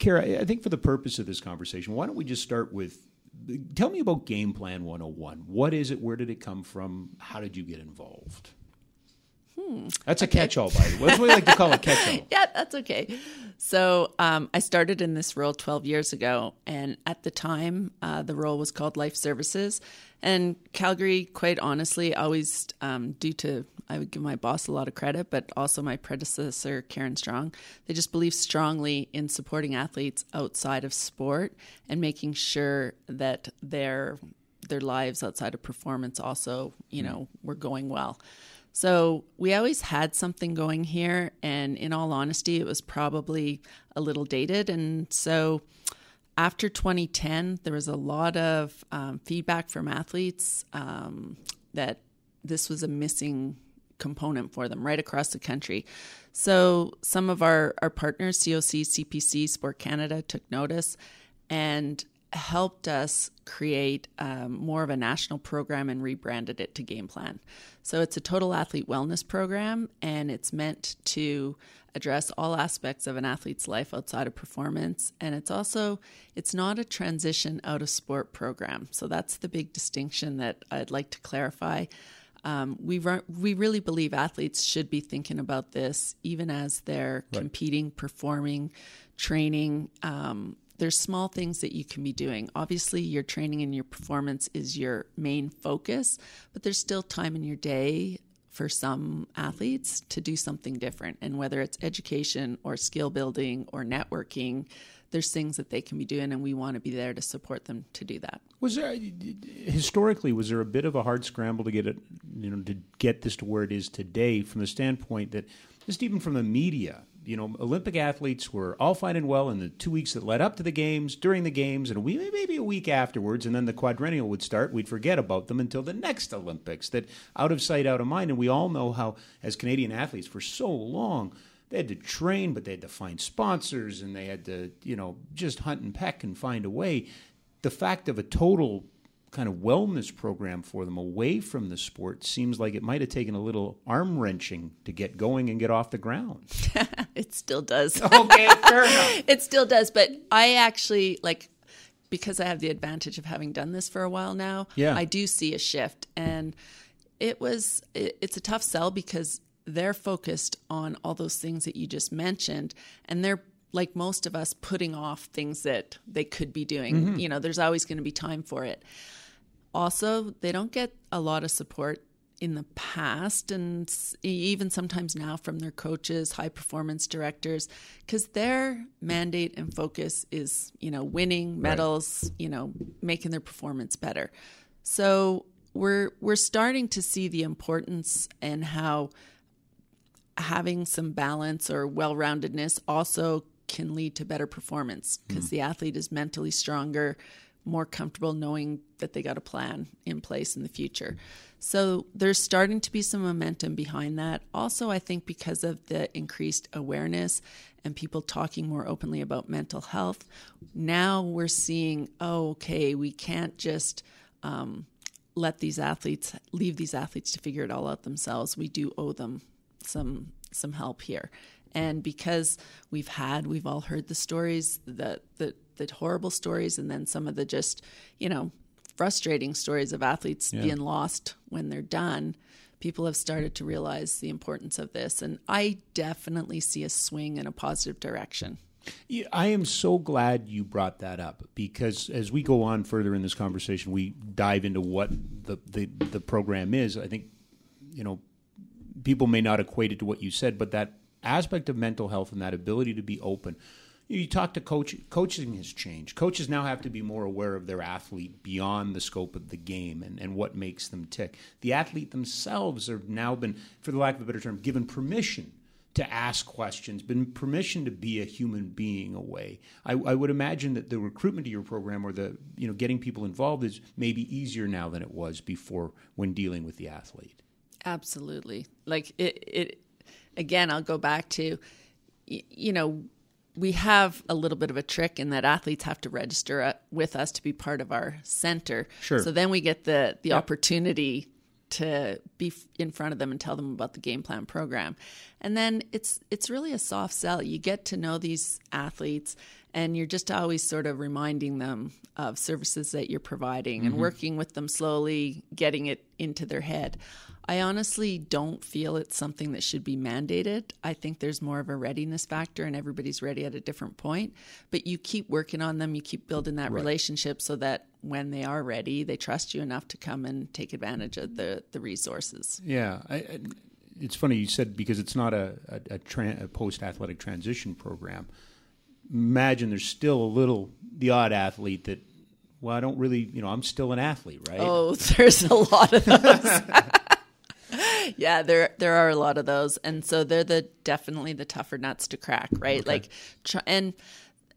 Kara, I think for the purpose of this conversation, why don't we just start with tell me about Game Plan 101. What is it? Where did it come from? How did you get involved? Hmm. That's a okay. catch-all, by the way. That's what we like to call a catch-all. yeah, that's okay. So um, I started in this role 12 years ago, and at the time, uh, the role was called Life Services. And Calgary, quite honestly, always um, due to I would give my boss a lot of credit, but also my predecessor, Karen Strong. They just believe strongly in supporting athletes outside of sport and making sure that their their lives outside of performance also, you know, were going well. So we always had something going here, and in all honesty, it was probably a little dated. And so after 2010, there was a lot of um, feedback from athletes um, that this was a missing component for them right across the country. So some of our, our partners, COC, CPC, Sport Canada, took notice and helped us create um, more of a national program and rebranded it to Game Plan. So it's a total athlete wellness program, and it's meant to address all aspects of an athlete's life outside of performance. And it's also it's not a transition out of sport program. So that's the big distinction that I'd like to clarify. Um, we re- we really believe athletes should be thinking about this even as they're right. competing, performing, training. Um, there's small things that you can be doing. Obviously, your training and your performance is your main focus, but there's still time in your day for some athletes to do something different. And whether it's education or skill building or networking, there's things that they can be doing, and we want to be there to support them to do that. Was there historically was there a bit of a hard scramble to get it, you know, to get this to where it is today, from the standpoint that just even from the media, you know, Olympic athletes were all fine and well in the two weeks that led up to the games, during the games, and week, maybe a week afterwards, and then the quadrennial would start. We'd forget about them until the next Olympics. That out of sight, out of mind. And we all know how, as Canadian athletes, for so long they had to train, but they had to find sponsors and they had to, you know, just hunt and peck and find a way. The fact of a total kind of wellness program for them away from the sport seems like it might have taken a little arm wrenching to get going and get off the ground. it still does. okay, fair enough. It still does, but I actually like because I have the advantage of having done this for a while now. Yeah. I do see a shift and it was it, it's a tough sell because they're focused on all those things that you just mentioned and they're like most of us putting off things that they could be doing mm-hmm. you know there's always going to be time for it also they don't get a lot of support in the past and even sometimes now from their coaches high performance directors because their mandate and focus is you know winning medals right. you know making their performance better so we're we're starting to see the importance and how having some balance or well roundedness also can lead to better performance because mm. the athlete is mentally stronger, more comfortable knowing that they got a plan in place in the future. So there's starting to be some momentum behind that. Also, I think because of the increased awareness and people talking more openly about mental health, now we're seeing, oh, okay, we can't just um, let these athletes leave these athletes to figure it all out themselves. We do owe them some some help here. And because we've had, we've all heard the stories, the the, the horrible stories, and then some of the just, you know, frustrating stories of athletes yeah. being lost when they're done. People have started to realize the importance of this, and I definitely see a swing in a positive direction. Yeah, I am so glad you brought that up because as we go on further in this conversation, we dive into what the, the, the program is. I think, you know, people may not equate it to what you said, but that aspect of mental health and that ability to be open. You talk to coach. Coaching has changed. Coaches now have to be more aware of their athlete beyond the scope of the game and, and what makes them tick. The athlete themselves have now been, for the lack of a better term, given permission to ask questions, been permission to be a human being away. I, I, would imagine that the recruitment to your program or the you know getting people involved is maybe easier now than it was before when dealing with the athlete. Absolutely. Like it, it again, I'll go back to, you know, we have a little bit of a trick in that athletes have to register uh, with us to be part of our center. Sure. So then we get the the yep. opportunity to be in front of them and tell them about the game plan program. And then it's it's really a soft sell. You get to know these athletes and you're just always sort of reminding them of services that you're providing and working with them slowly, getting it into their head. I honestly don't feel it's something that should be mandated. I think there's more of a readiness factor and everybody's ready at a different point. But you keep working on them, you keep building that relationship so that when they are ready, they trust you enough to come and take advantage of the, the resources. Yeah, I, I, it's funny you said because it's not a a, a, tran a post athletic transition program. Imagine there's still a little the odd athlete that well I don't really you know I'm still an athlete right Oh, there's a lot of those. yeah, there there are a lot of those, and so they're the definitely the tougher nuts to crack, right? Like, tr- and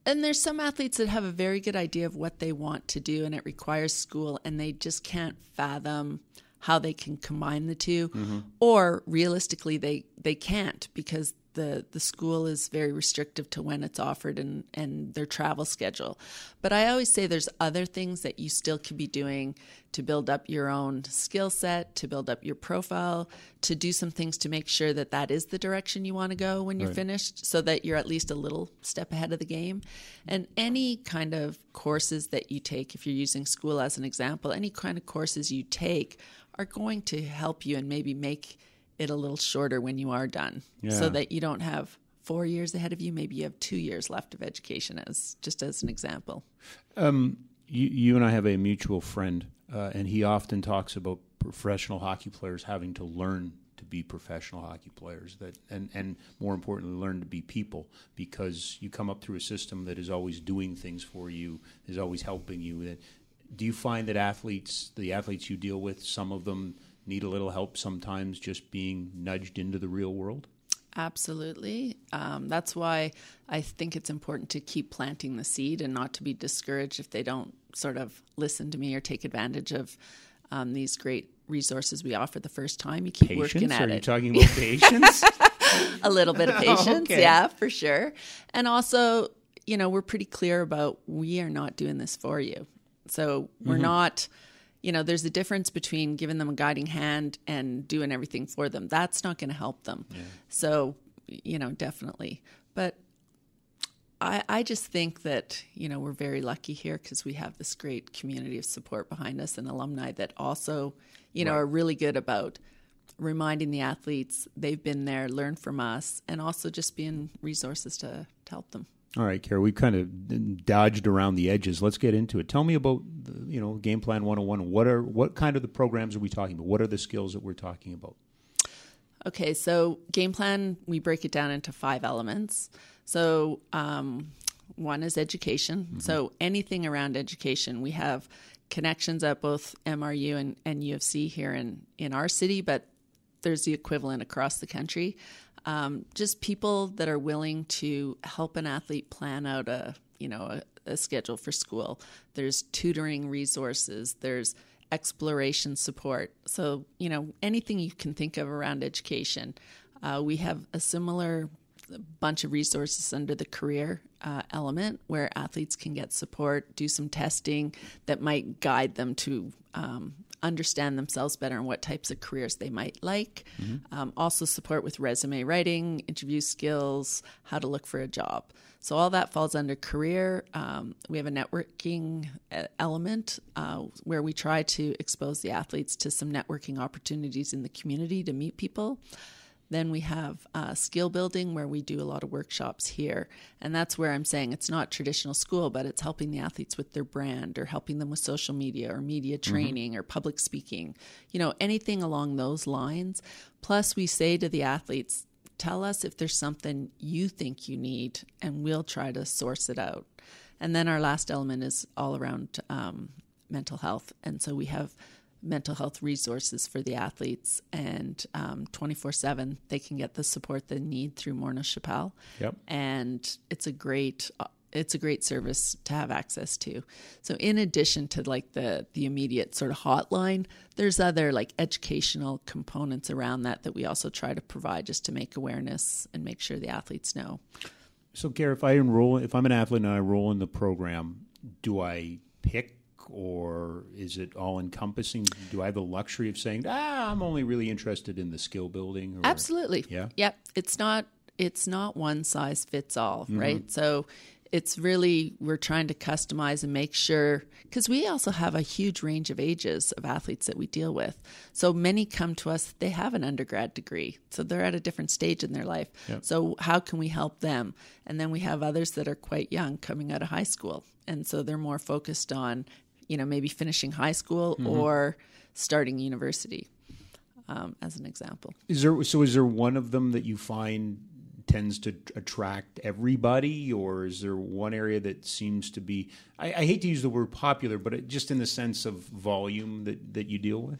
and there's some athletes that have a very good idea of what they want to do, and it requires school, and they just can't fathom how they can combine the 2 mm-hmm. or realistically they they can't because the the school is very restrictive to when it's offered and and their travel schedule. But I always say there's other things that you still could be doing to build up your own skill set, to build up your profile, to do some things to make sure that that is the direction you want to go when you're Right. finished so that you're at least a little step ahead of the game. And any kind of courses that you take if you're using school as an example, any kind of courses you take are going to help you and maybe make it a little shorter when you are done so that you don't have four years ahead of you maybe you have two years left of education as just as an example you, you and I have a mutual friend, uh, and he often talks about professional hockey players having to learn to be professional hockey players. That and and more importantly, learn to be people because you come up through a system that is always doing things for you, is always helping you. Do you find that athletes, the athletes you deal with, some of them need a little help sometimes, just being nudged into the real world? Absolutely. Um, that's why I think it's important to keep planting the seed and not to be discouraged if they don't sort of listen to me or take advantage of um, these great resources we offer the first time. You keep working Patience? at Are you talking about patience? a little bit of patience, Okay. yeah, for sure. And also, you know, we're pretty clear about we are not doing this for you. So we're not, you know, there's a difference between giving them a guiding hand and doing everything for them. That's not going to help them. So, you know, definitely. But I, I just think that, you know, we're very lucky here because we have this great community of support behind us and alumni that also, you know, Right. are really good about reminding the athletes they've been there, learn from us, and also just being resources to, to help them. All right, Kara, we've kind of dodged around the edges. Let's get into it. Tell me about, the, you know, Game Plan 101. What are what kind of the programs are we talking about? What are the skills that we're talking about? Okay, so game plan, we break it down into five elements. So, um, one is education. So, anything around education, we have connections at both MRU and, and U of C here in, in our city, but there's the equivalent across the country. Um, just people that are willing to help an athlete plan out a you know a, a schedule for school. There's tutoring resources. There's exploration support. So you know anything you can think of around education. Uh, we have a similar bunch of resources under the career uh, element where athletes can get support, do some testing that might guide them to um, understand themselves better and what types of careers they might like. Um, also, support with resume writing, interview skills, how to look for a job. So, all that falls under career. Um, we have a networking uh, element uh, where we try to expose the athletes to some networking opportunities in the community to meet people. Then we have uh, skill building, where we do a lot of workshops here. And that's where I'm saying it's not traditional school, but it's helping the athletes with their brand or helping them with social media or media training or public speaking, you know, anything along those lines. Plus, we say to the athletes, tell us if there's something you think you need, and we'll try to source it out. And then our last element is all around um, mental health. And so we have mental health resources for the athletes, and um, 24 7, they can get the support they need through Morneau Shepell. Yep. And it's a great. Uh, it's a great service to have access to. So, in addition to like the the immediate sort of hotline, there's other like educational components around that that we also try to provide just to make awareness and make sure the athletes know. So, Kara, if I enroll, if I'm an athlete and I enroll in the program, do I pick or is it all encompassing? Do I have the luxury of saying, ah, I'm only really interested in the skill building? Or, Absolutely. Yeah? Yep. It's not it's not one size fits all, right? So it's really we're trying to customize and make sure because we also have a huge range of ages of athletes that we deal with. So many come to us, they have an undergrad degree, so they're at a different stage in their life. Yep. So how can we help them? And then we have others that are quite young coming out of high school, and so they're more focused on, you know, maybe finishing high school or starting university, um, as an example. Is there so? Is there one of them that you find tends to attract everybody, or is there one area that seems to be? I, I hate to use the word popular, but it, just in the sense of volume that that you deal with.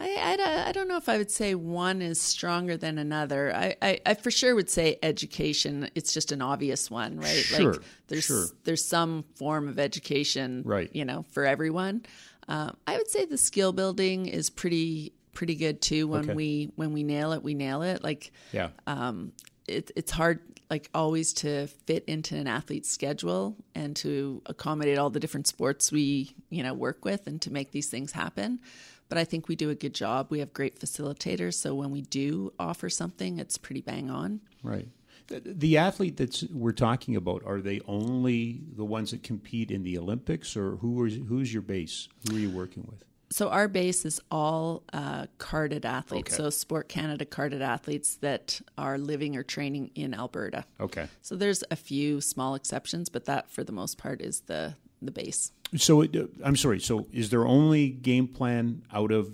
I, I, don't- I don't know if I would say one is stronger than another. I, I, I for sure would say education. It's just an obvious one, right? Sure, like there's sure. there's some form of education, Right. You know, for everyone. Um, I would say the skill building is pretty pretty good too. When Okay. we when we nail it, we nail it. Like Yeah. um, it, it's hard like always to fit into an athlete's schedule and to accommodate all the different sports we you know work with and to make these things happen but i think we do a good job we have great facilitators so when we do offer something it's pretty bang on Right. The, athlete that's we're talking about are they only the ones that compete in the Olympics, or who is who's your base? Who are you working with? so our base is all uh, carded athletes Okay. so sport canada carded athletes that are living or training in alberta Okay. so there's a few small exceptions but that for the most part is the the base So it, I'm sorry. So is there only game plan out of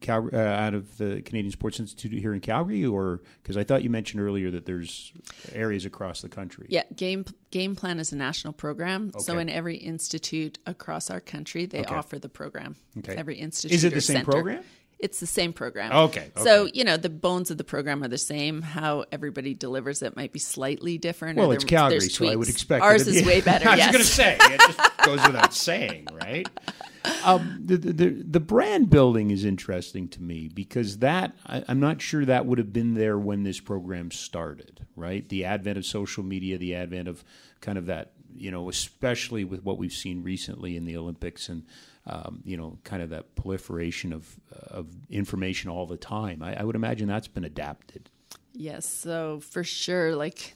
Cal, uh, out of the Canadian Sports Institute here in Calgary, or because I thought you mentioned earlier that there's areas across the country? Yeah, game game plan is a national program. So in every institute across our country, they Okay. offer the program. Okay. Every institute Is it the same center. program? It's the same program. Okay, So you know the bones of the program are the same. How everybody delivers it might be slightly different. Well, it's Calgary, so I would expect ours is be- way better. I was yes. going to say it just goes without saying, right? Um, the, the the the brand building is interesting to me because that I, I'm not sure that would have been there when this program started, right? The advent of social media, the advent of kind of that, you know, especially with what we've seen recently in the Olympics and. Um, you know, kind of that proliferation of of information all the time. I, I would imagine that's been adapted. Yes, so for sure, like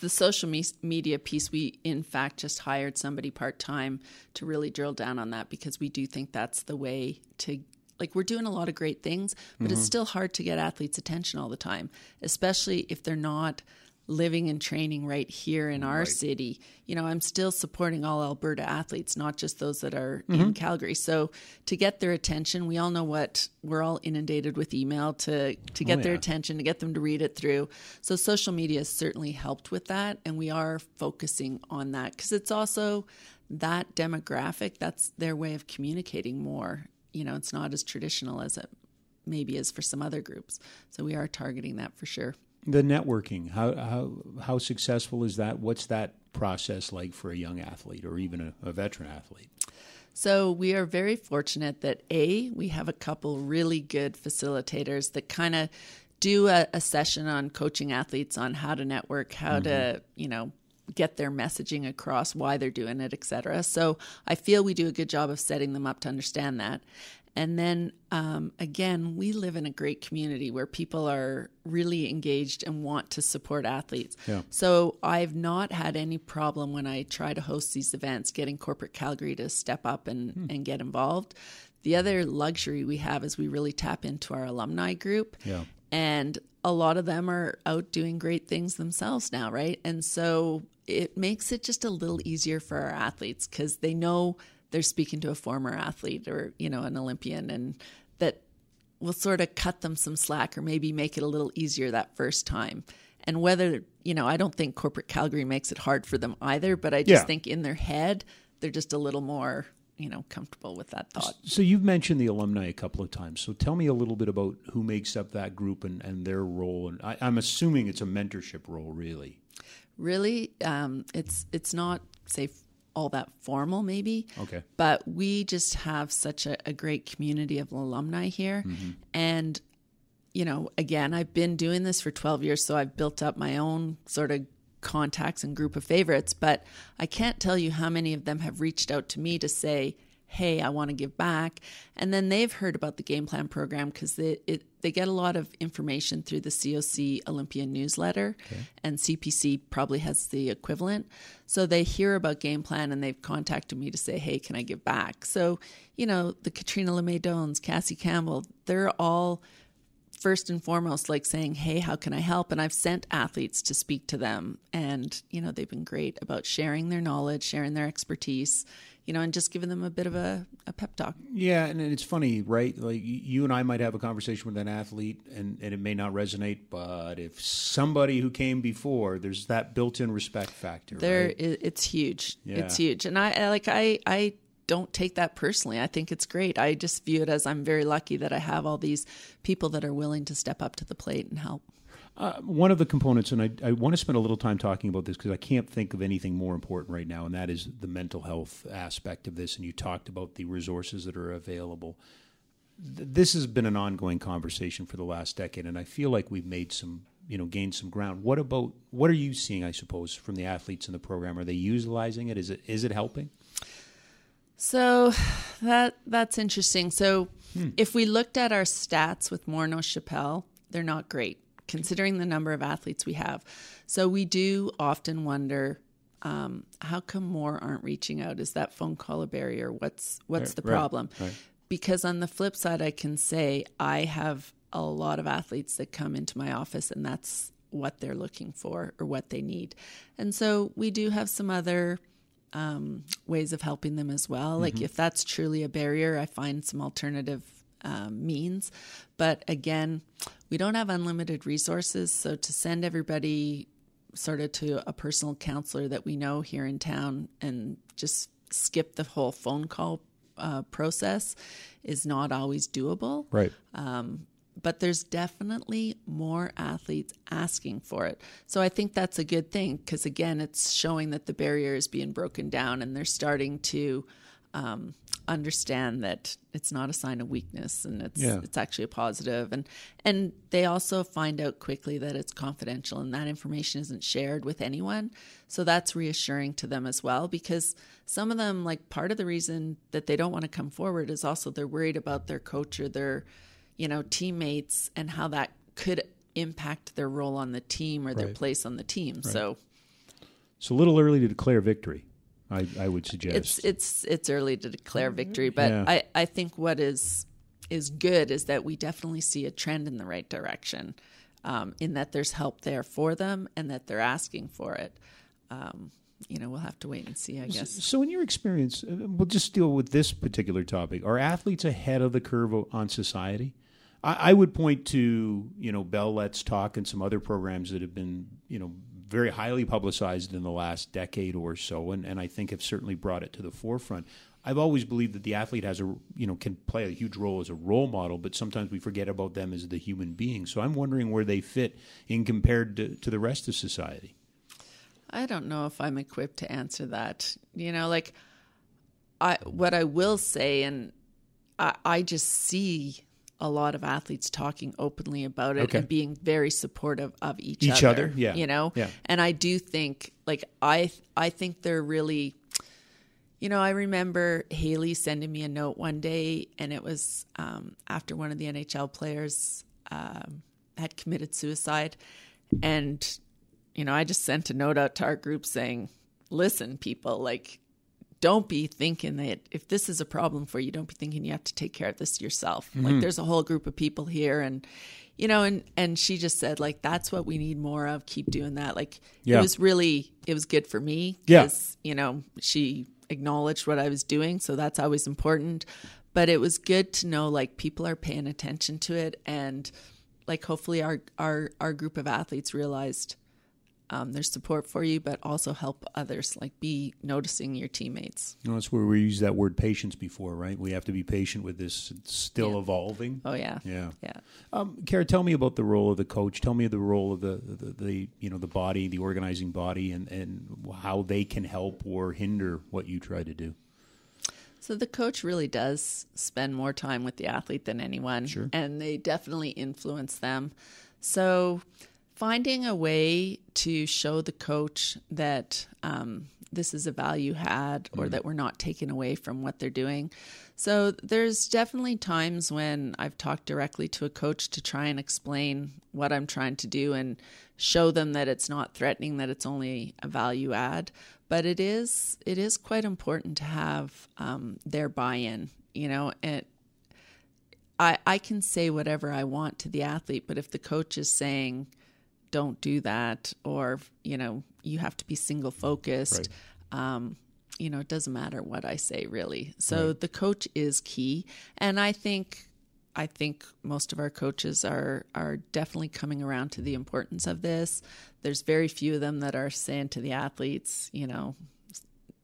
the social me- media piece, we in fact just hired somebody part time to really drill down on that because we do think that's the way to. Like we're doing a lot of great things, but it's still hard to get athletes' attention all the time, especially if they're not living and training right here in our city. You know, I'm still supporting all Alberta athletes, not just those that are in mm-hmm. Calgary. So to get their attention, we all know what we're all inundated with email to to oh, get their yeah. attention, to get them to read it through. So social media has certainly helped with that, and we are focusing on that because it's also that demographic. That's their way of communicating more. You know, it's not as traditional as it maybe is for some other groups. So we are targeting that for sure. The networking, how how how successful is that? What's that process like for a young athlete or even a, a veteran athlete? So we are very fortunate that A, we have a couple really good facilitators that kind of do a, a session on coaching athletes on how to network, how to, mm-hmm. you know, get their messaging across, why they're doing it, et cetera. So I feel we do a good job of setting them up to understand that. And then um, again, we live in a great community where people are really engaged and want to support athletes. Yeah. So I've not had any problem when I try to host these events getting corporate Calgary to step up and, and get involved. The other luxury we have is we really tap into our alumni group. Yeah. And a lot of them are out doing great things themselves now, right? And so it makes it just a little easier for our athletes because they know they're speaking to a former athlete or, you know, an Olympian and that will sort of cut them some slack or maybe make it a little easier that first time. And whether, you know, I don't think corporate Calgary makes it hard for them either, but I just Yeah. think in their head, they're just a little more, you know, comfortable with that thought. So you've mentioned the alumni a couple of times. So tell me a little bit about who makes up that group and, and their role. And I, I'm assuming it's a mentorship role, really. really um, it's it's not say all that formal maybe. Okay. but we just have such a, a great community of alumni here. Mm-hmm. And you know again i've been doing this for 12 years so i've built up my own sort of contacts and group of favorites. But i can't tell you how many of them have reached out to me to say hey, I want to give back. And then they've heard about the game plan program because they, it, they get a lot of information through the COC Olympian newsletter, okay. and CPC probably has the equivalent. So they hear about game plan and they've contacted me to say, hey, can I give back? So, you know, the Catriona Le May Cassie Campbell, they're all first and foremost like saying, "Hey, how can I help?" And I've sent athletes to speak to them, and you know they've been great about sharing their knowledge, sharing their expertise, you know, and just giving them a bit of a, a pep talk. Yeah, and it's funny, right? Like you and I might have a conversation with an athlete, and, and it may not resonate, but if somebody who came before, there's that built-in respect factor. There, right? it's huge. Yeah. It's huge, and I like I I don't take that personally. I think it's great. I just view it as I'm very lucky that I have all these people that are willing to step up to the plate and help. Uh, one of the components, and I, I, want to spend a little time talking about this because I can't think of anything more important right now, and that is the mental health aspect of this. And you talked about the resources that are available. this has been an ongoing conversation for the last decade, and I feel like we've made some, you know, gained some ground. What about what are you seeing? I suppose from the athletes in the program, are they utilizing it? Is it is it helping? So that that's interesting. So hmm. if we looked at our stats with Morneau Shepell, they're not great considering the number of athletes we have. So we do often wonder um, how come more aren't reaching out? Is that phone call a barrier? What's what's the problem? Right, right. Because on the flip side, I can say I have a lot of athletes that come into my office, and that's what they're looking for or what they need. And so we do have some other um, ways of helping them as well. Mm-hmm. Like if that's truly a barrier, I find some alternative um, means. But again, we don't have unlimited resources. So to send everybody sort of to a personal counselor that we know here in town and just skip the whole phone call uh, process is not always doable. Right. Um, but there's definitely more athletes asking for it. So I think that's a good thing because, again, it's showing that the barrier is being broken down and they're starting to um, understand that it's not a sign of weakness and it's yeah. it's actually a positive and and they also find out quickly that it's confidential and that information isn't shared with anyone so that's reassuring to them as well because some of them like part of the reason that they don't want to come forward is also they're worried about their coach or their you know, teammates and how that could impact their role on the team or their right. place on the team. Right. So it's a little early to declare victory. I, I would suggest it's it's it's early to declare victory, but yeah. I, I think what is is good is that we definitely see a trend in the right direction, um, in that there's help there for them and that they're asking for it. Um, you know, we'll have to wait and see, I guess. So, in your experience, uh, we'll just deal with this particular topic. Are athletes ahead of the curve on society? I, I would point to you know Bell Let's Talk and some other programs that have been you know very highly publicized in the last decade or so, and, and I think have certainly brought it to the forefront. I've always believed that the athlete has a you know can play a huge role as a role model, but sometimes we forget about them as the human being. So I'm wondering where they fit in compared to, to the rest of society. I don't know if I'm equipped to answer that. You know, like I what I will say, and I, I just see a lot of athletes talking openly about it okay. and being very supportive of each, each other, other. Yeah. You know? Yeah. And I do think like I I think they're really you know, I remember Haley sending me a note one day and it was um, after one of the NHL players um, had committed suicide and you know, I just sent a note out to our group saying, "Listen, people, like don't be thinking that if this is a problem for you, don't be thinking you have to take care of this yourself. Mm-hmm. Like there's a whole group of people here and you know, and and she just said like that's what we need more of. Keep doing that. Like yeah. it was really it was good for me because yeah. you know she acknowledged what I was doing, so that's always important. But it was good to know like people are paying attention to it, and like hopefully our our our group of athletes realized um, there's support for you, but also help others. Like be noticing your teammates. Well, that's where we used that word patience before, right? We have to be patient with this. It's still yeah. evolving. Oh yeah, yeah, yeah. Um, Kara, tell me about the role of the coach. Tell me the role of the, the, the you know the body, the organizing body, and and how they can help or hinder what you try to do. So the coach really does spend more time with the athlete than anyone, sure. and they definitely influence them. So finding a way to show the coach that um, this is a value had or that we're not taking away from what they're doing. So there's definitely times when I've talked directly to a coach to try and explain what I'm trying to do and show them that it's not threatening, that it's only a value add. But it is it is quite important to have um, their buy-in. You know, and I I can say whatever I want to the athlete, but if the coach is saying don't do that or you know you have to be single focused Right. um, you know it doesn't matter what i say really. So the coach is key and i think i think most of our coaches are are definitely coming around to the importance of this. There's very few of them that are saying to the athletes you know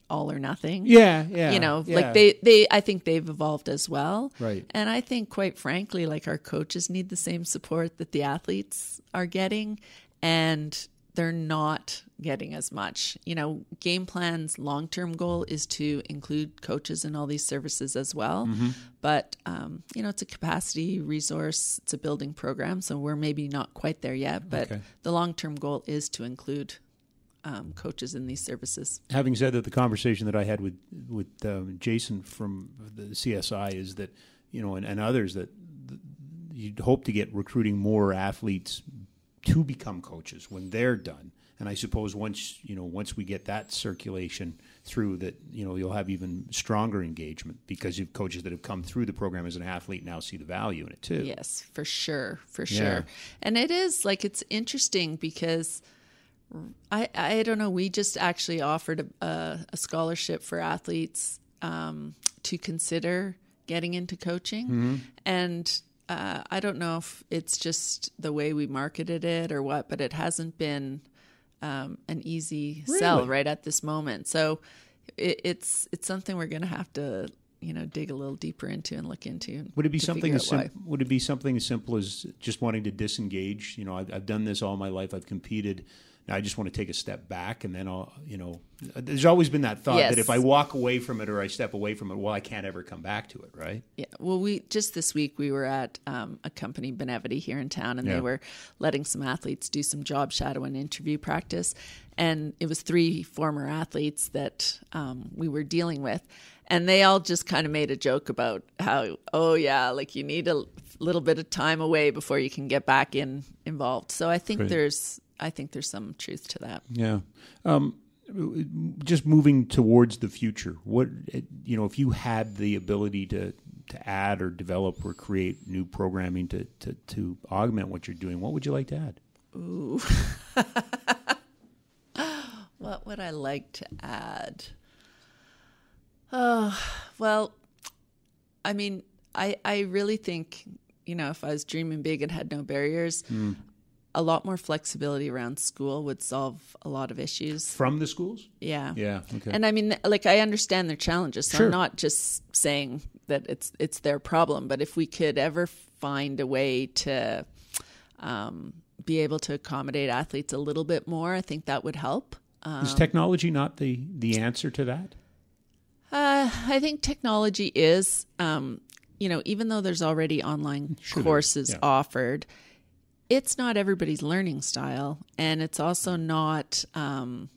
all or nothing Yeah, yeah. you know yeah. like they they i think they've evolved as well Right. and i think quite frankly like our coaches need the same support that the athletes are getting and they're not getting as much you know game plan's long-term goal is to include coaches in all these services as well Mm-hmm. but um, you know it's a capacity resource it's a building program so we're maybe not quite there yet but Okay. the long-term goal is to include um, coaches in these services having said that, the conversation that I had with with um, Jason from the CSI is that you know, and, and others that th- you'd hope to get recruiting more athletes to become coaches when they're done. And I suppose once you know, once we get that circulation through, that you know, you'll have even stronger engagement because you've coaches that have come through the program as an athlete now see the value in it too. Yes, for sure, for Yeah. sure. And it is like it's interesting because I I don't know. We just actually offered a, a, scholarship for athletes um, to consider getting into coaching, and uh, I don't know if it's just the way we marketed it or what, but it hasn't been um, an easy sell right at this moment. So it, it's it's something we're going to have to you know dig a little deeper into and look into. Would it be something as sim- would it be something as simple as just wanting to disengage? You know, I've, I've done this all my life. I've competed. Now I just want to take a step back, and then I'll, you know, there's always been that thought Yes. that if I walk away from it or I step away from it, well, I can't ever come back to it, right? Yeah. Well, we just this week we were at um, a company, Benevity, here in town, and Yeah. they were letting some athletes do some job shadow and interview practice. And it was three former athletes that um, we were dealing with. And they all just kind of made a joke about how, oh, yeah, like you need a little bit of time away before you can get back in involved. So I think Great. there's, I think there's some truth to that. Yeah. Um, just moving towards the future, what you know, if you had the ability to to add or develop or create new programming to to, to augment what you're doing, what would you like to add? Ooh. what would I like to add? Oh, well, I mean, I I really think, you know, if I was dreaming big and had no barriers, a lot more flexibility around school would solve a lot of issues. From the schools? Yeah. Yeah. Okay. And I mean, like I understand their challenges, so Sure. I'm not just saying that it's it's their problem. But if we could ever find a way to um, be able to accommodate athletes a little bit more, I think that would help. Is technology not the the answer to that? Uh, I think technology is, um, you know, even though there's already online Sure courses yeah. offered, it's not everybody's learning style, and it's also not, um,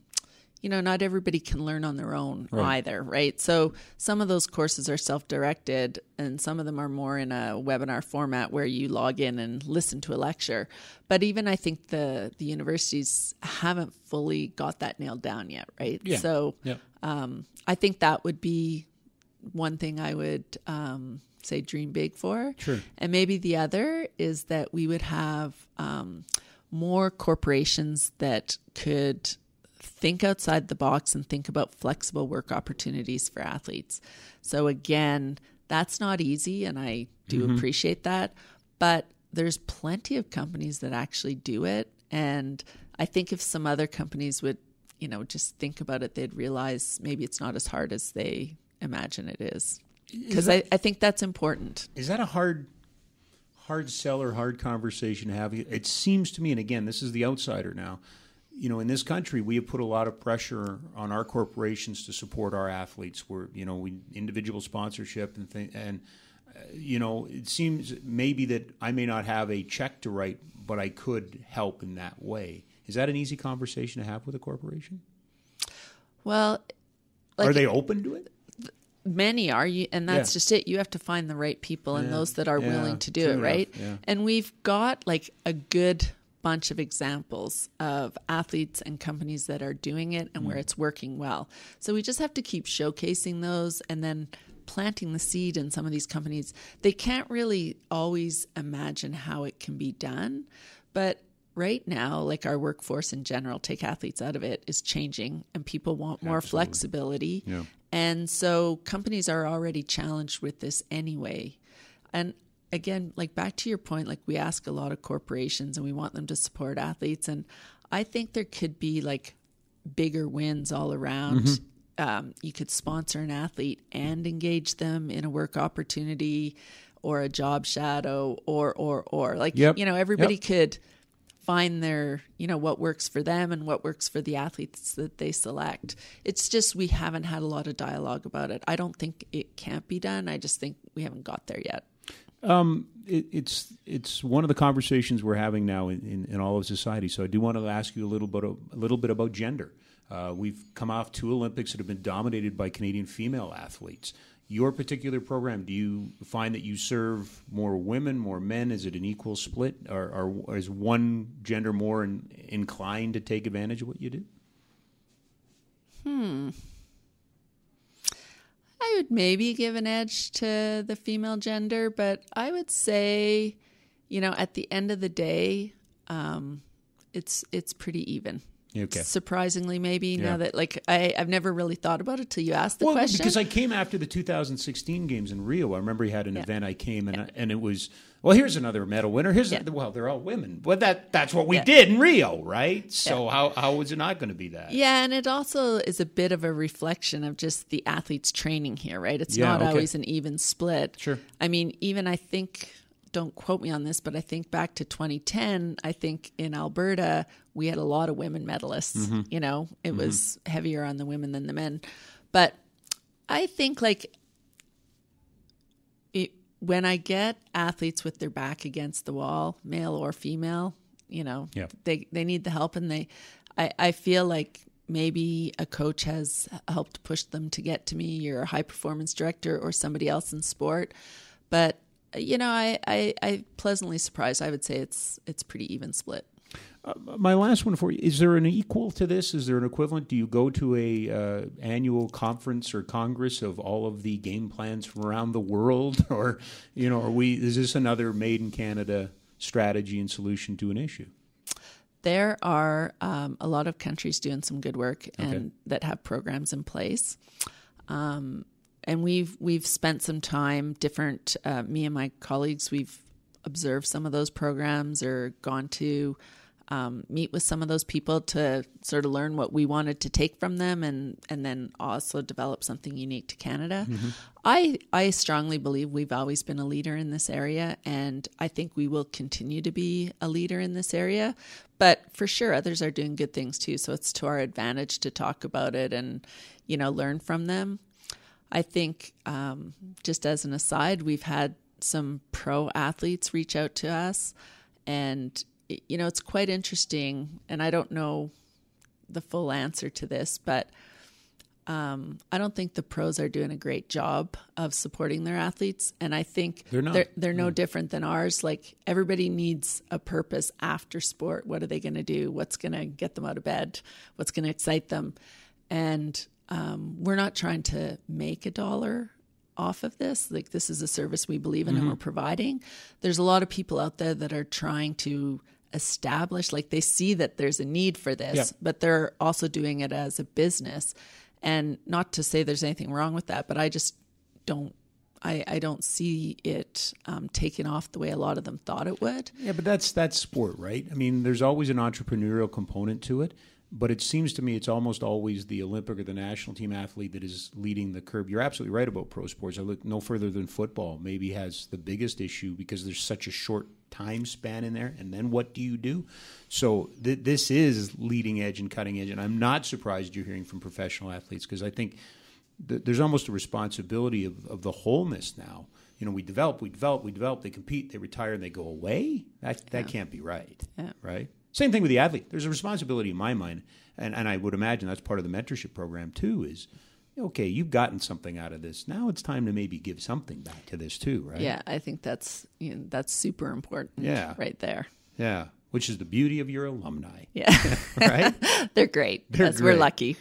you know, not everybody can learn on their own Right. either, right? So some of those courses are self-directed, and some of them are more in a webinar format where you log in and listen to a lecture. But even I think the the universities haven't fully got that nailed down yet, right? Yeah. So Yeah. um, I think that would be one thing I would um, say dream big for. Sure. And maybe the other is that we would have um, more corporations that could think outside the box and think about flexible work opportunities for athletes. So, again, that's not easy, and I do appreciate that. But there's plenty of companies that actually do it. And I think if some other companies would, you know, just think about it, they'd realize maybe it's not as hard as they imagine it is. Because I, I think that's important. Is that a hard hard sell or hard conversation to have? It seems to me, and again, this is the outsider now. You know, in this country, we have put a lot of pressure on our corporations to support our athletes. We're, you know, we individual sponsorship and thing, and uh, you know, it seems maybe that I may not have a check to write, but I could help in that way. Is that an easy conversation to have with a corporation? Well, are they open to it? Many are you and that's Yeah. just it you have to find the right people and Yeah. those that are Yeah, willing to do true it right and we've got like a good bunch of examples of athletes and companies that are doing it and where Mm. it's working well so we just have to keep showcasing those and then planting the seed in some of these companies they can't really always imagine how it can be done but right now like our workforce in general take athletes out of it is changing and people want more flexibility Yeah. And so companies are already challenged with this anyway. And again, like back to your point, like we ask a lot of corporations and we want them to support athletes. And I think there could be like bigger wins all around. Um, you could sponsor an athlete and engage them in a work opportunity or a job shadow or, or, or like, Yep. you know, everybody Yep. could find their you know what works for them and what works for the athletes that they select it's just we haven't had a lot of dialogue about it i don't think it can't be done i just think we haven't got there yet it, it's it's one of the conversations we're having now in, in, in all of society. So I do want to ask you a little bit of, a little bit about gender. Uh, we've come off two Olympics that have been dominated by Canadian female athletes. Your particular program, do you find that you serve more women, more men? Is it an equal split, or, or, is one gender more in, inclined to take advantage of what you do? Hmm. I would maybe give an edge to the female gender but i would say you know at the end of the day um, it's it's pretty even Okay. surprisingly maybe Yeah. now that like I, i've never really thought about it till you asked the well, question because I came after the 2016 games in Rio. I remember you had an Yeah. event. I came and I, and it was well. Here's another medal winner. Here's Yeah. a, well, they're all women. Well, that that's what we Yeah. did in Rio, right? So how how was it not going to be that? Yeah, and it also is a bit of a reflection of just the athletes training here, right? It's Yeah, not okay. always an even split. Sure. I mean, even I think, don't quote me on this, but I think back to 2010, I think in Alberta, we had a lot of women medalists. Mm-hmm. You know, it was heavier on the women than the men. But I think like it, when I get athletes with their back against the wall, male or female, you know, Yeah. they they need the help, and they, I I feel like maybe a coach has helped push them to get to me, or a high performance director, or somebody else in sport, but you know, I I I pleasantly surprised. I would say it's it's pretty even split. My last one for you: Is there an equal to this? Is there an equivalent? Do you go to a uh, annual conference or congress of all of the game plans from around the world, or you know, are we? Is this another made in Canada strategy and solution to an issue? There are um, a lot of countries doing some good work and that have programs in place. Um, and we've we've spent some time. Different uh, me and my colleagues. We've observed some of those programs or gone to um, meet with some of those people to sort of learn what we wanted to take from them, and and then also develop something unique to Canada. I I strongly believe we've always been a leader in this area, and I think we will continue to be a leader in this area. But for sure, others are doing good things too. So it's to our advantage to talk about it and you know learn from them. I think, um, just as an aside, we've had some pro athletes reach out to us, and you know it's quite interesting. And I don't know the full answer to this, but um, I don't think the pros are doing a great job of supporting their athletes, and I think They're not. They're, they're no different than ours. Like everybody needs a purpose after sport. What are they going to do? What's going to get them out of bed? What's going to excite them? And um, we're not trying to make a dollar off of this. Like this is a service we believe in and we're providing. There's a lot of people out there that are trying to establish, like they see that there's a need for this, Yep. but they're also doing it as a business. And not to say there's anything wrong with that, but I just don't. I, I don't see it um, taking off the way a lot of them thought it would. Yeah, but that's that's sport, right? I mean, there's always an entrepreneurial component to it, but it seems to me it's almost always the Olympic or the national team athlete that is leading the curve. You're absolutely right about pro sports. I look no further than football. Maybe has the biggest issue because there's such a short time span in there, and then what do you do? So th- this is leading edge and cutting edge, and I'm not surprised you're hearing from professional athletes because I think th- there's almost a responsibility of, of the wholeness now. You know, we develop, we develop, we develop. They compete, they retire, and they go away. That that can't be right. Yeah. Right. Same thing with the athlete. There's a responsibility in my mind and and I would imagine that's part of the mentorship program too. Is okay, you've gotten something out of this. Now it's time to maybe give something back to this too, right? Yeah, I think that's you know, that's super important. Yeah. right there. Yeah. Which is the beauty of your alumni, Yeah, right? they're great. They're That's- We're lucky.